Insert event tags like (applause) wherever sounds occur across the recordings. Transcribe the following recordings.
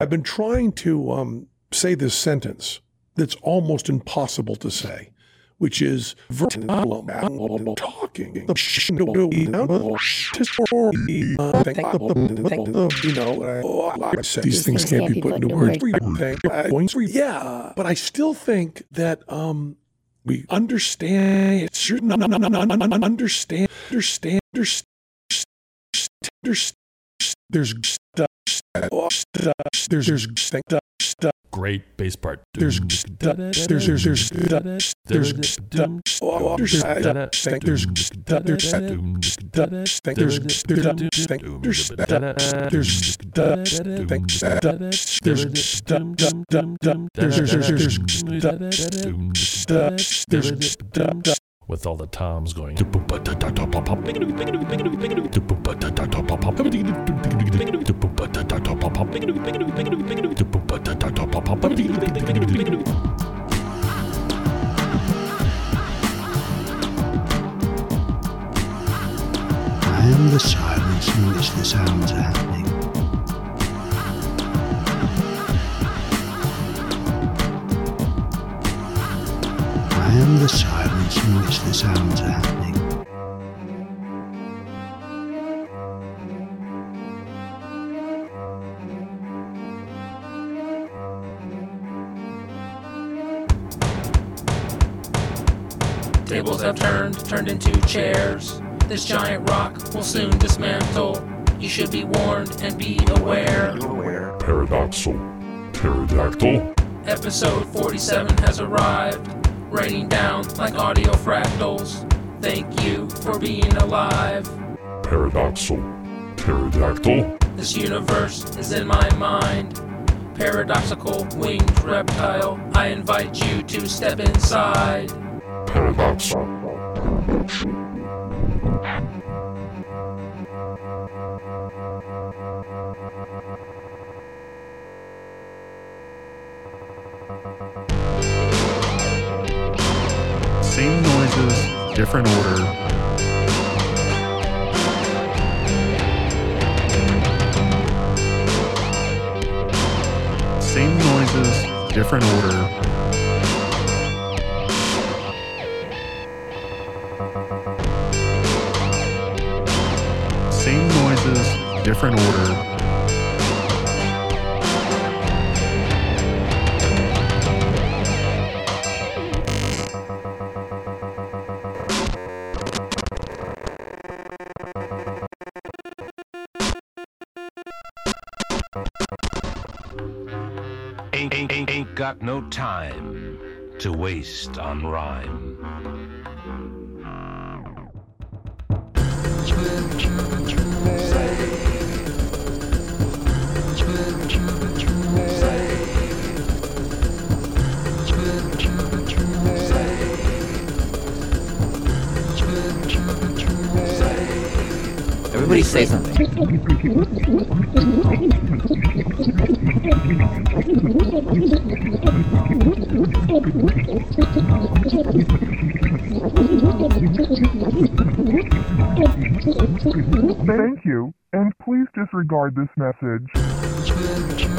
I've been trying to um, say this sentence that's almost impossible to say, which is talking. You know, these things can't be put into words. Yeah, but I still think that um, we understand, understand, understand, understand, understand. There's stuff, there's there's stuff, stuff. Great bass part. There's there's there's there's there's there's there's there's there's with all the toms going. I am the silence in which the sounds are happening. In which the sounds are happening. Tables have turned, turned into chairs. This giant rock will soon dismantle. You should be warned and be aware. Paradoxal. Pterodactyl. Episode 47 has arrived, raining down like audio fractals. Thank you for being alive. Paradoxal. Pterodactyl. This universe is in my mind. Paradoxical winged reptile, I invite you to step inside. Paradoxal. Same noises, different order. Same noises, different order. Same noises, different order. Time to waste on rhyme. Everybody say something. (laughs) Thank you, and please disregard this message.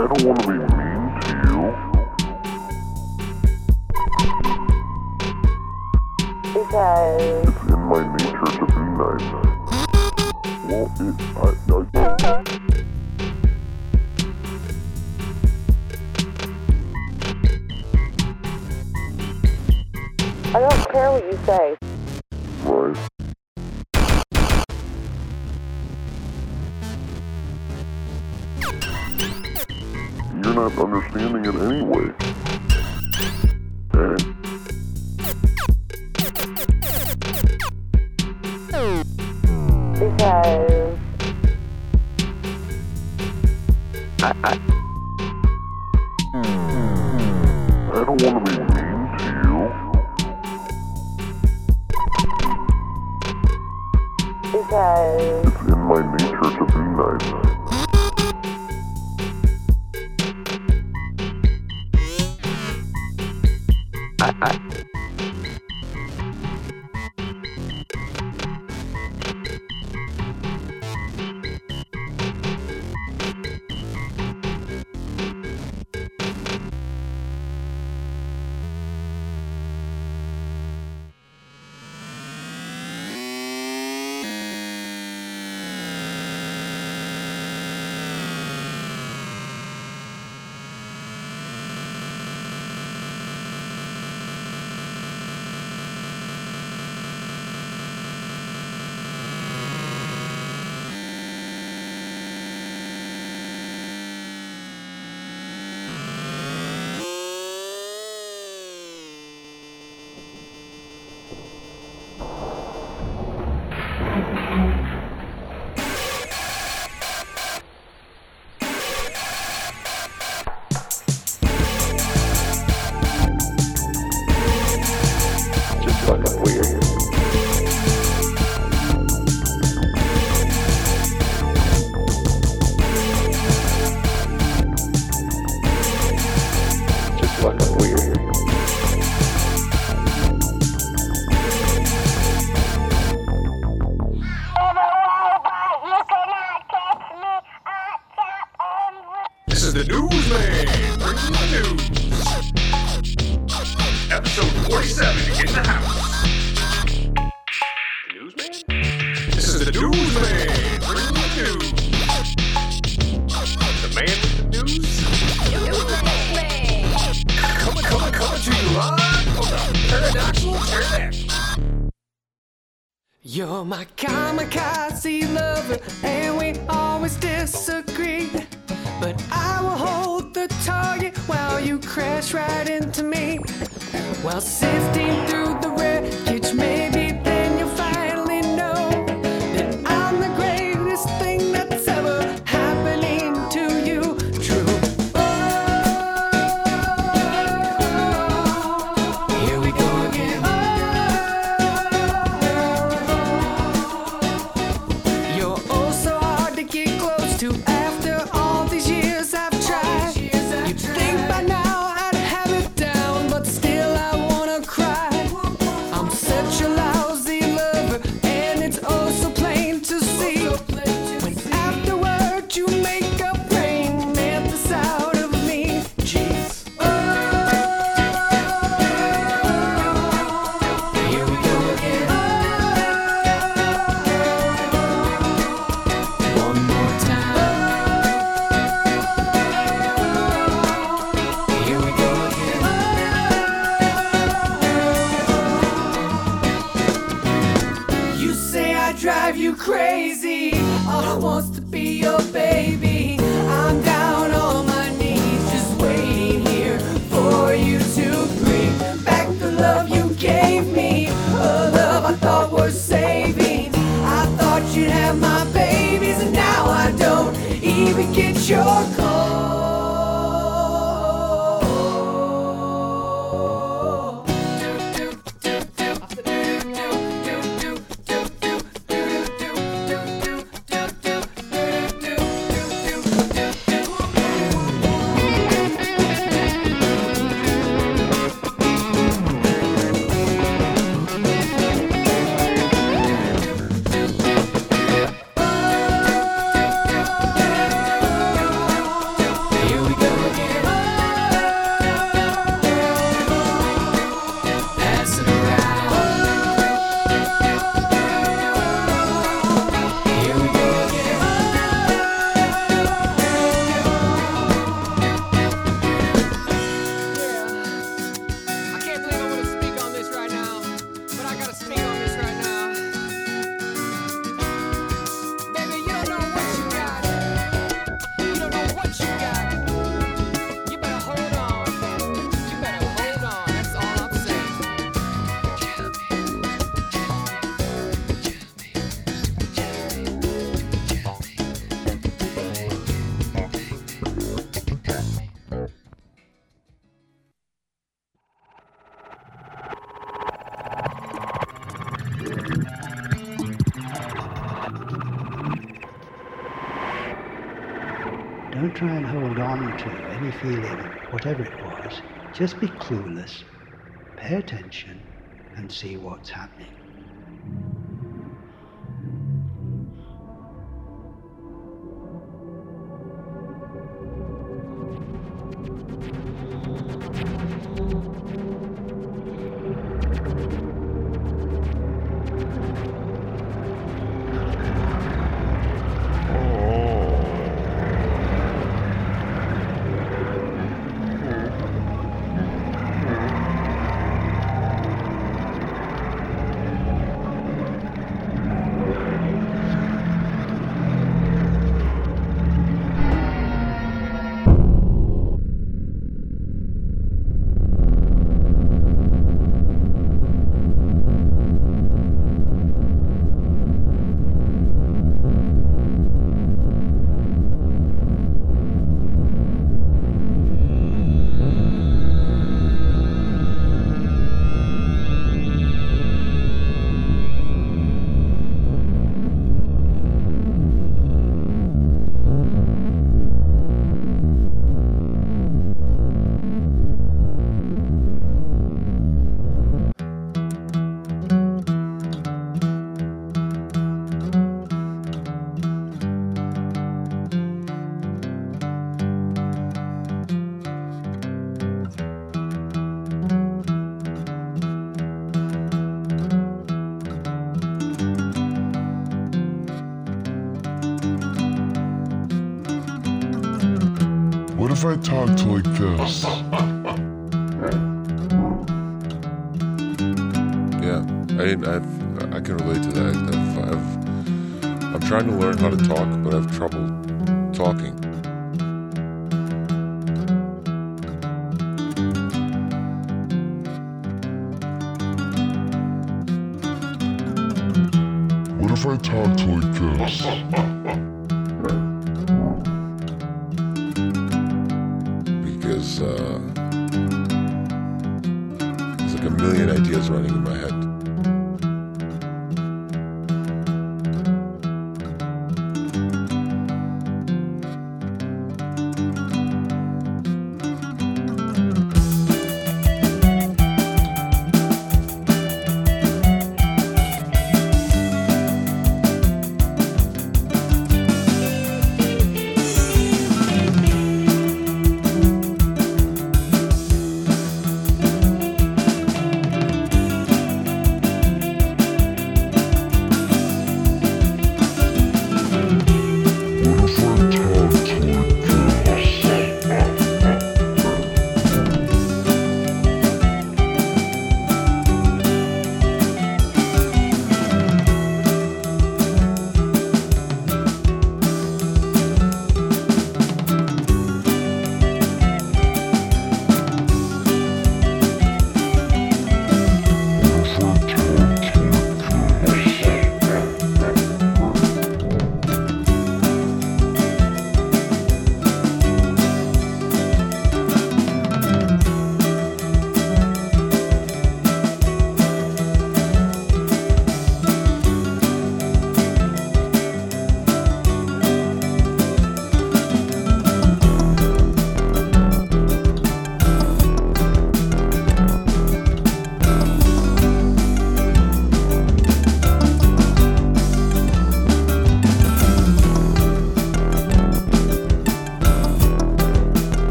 I don't want to be mean to you. Because It's in my nature to be nice. Well, it, I, I, I don't care what you say. understanding it anyway. This is the Newsman, bringing the news. Episode 47, in the House. The Newsman? This is the Newsman, bringing the news. The man with the news? Coming, coming, coming to you live from the Paradoxal Internet. You're my kamikaze lover, and we always disagree. But I will hold the target while you crash right into me. While sifting through the your call. To any feeling, whatever it was. Just be clueless. Pay attention and see what's happening. If I talked like this? Yeah, I, I've, I can relate to that. I've, I've, I'm trying to learn how to talk, but I have trouble talking. What if I talked like this? Uh, there's like a million ideas running in my head.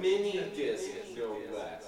mini disc go back.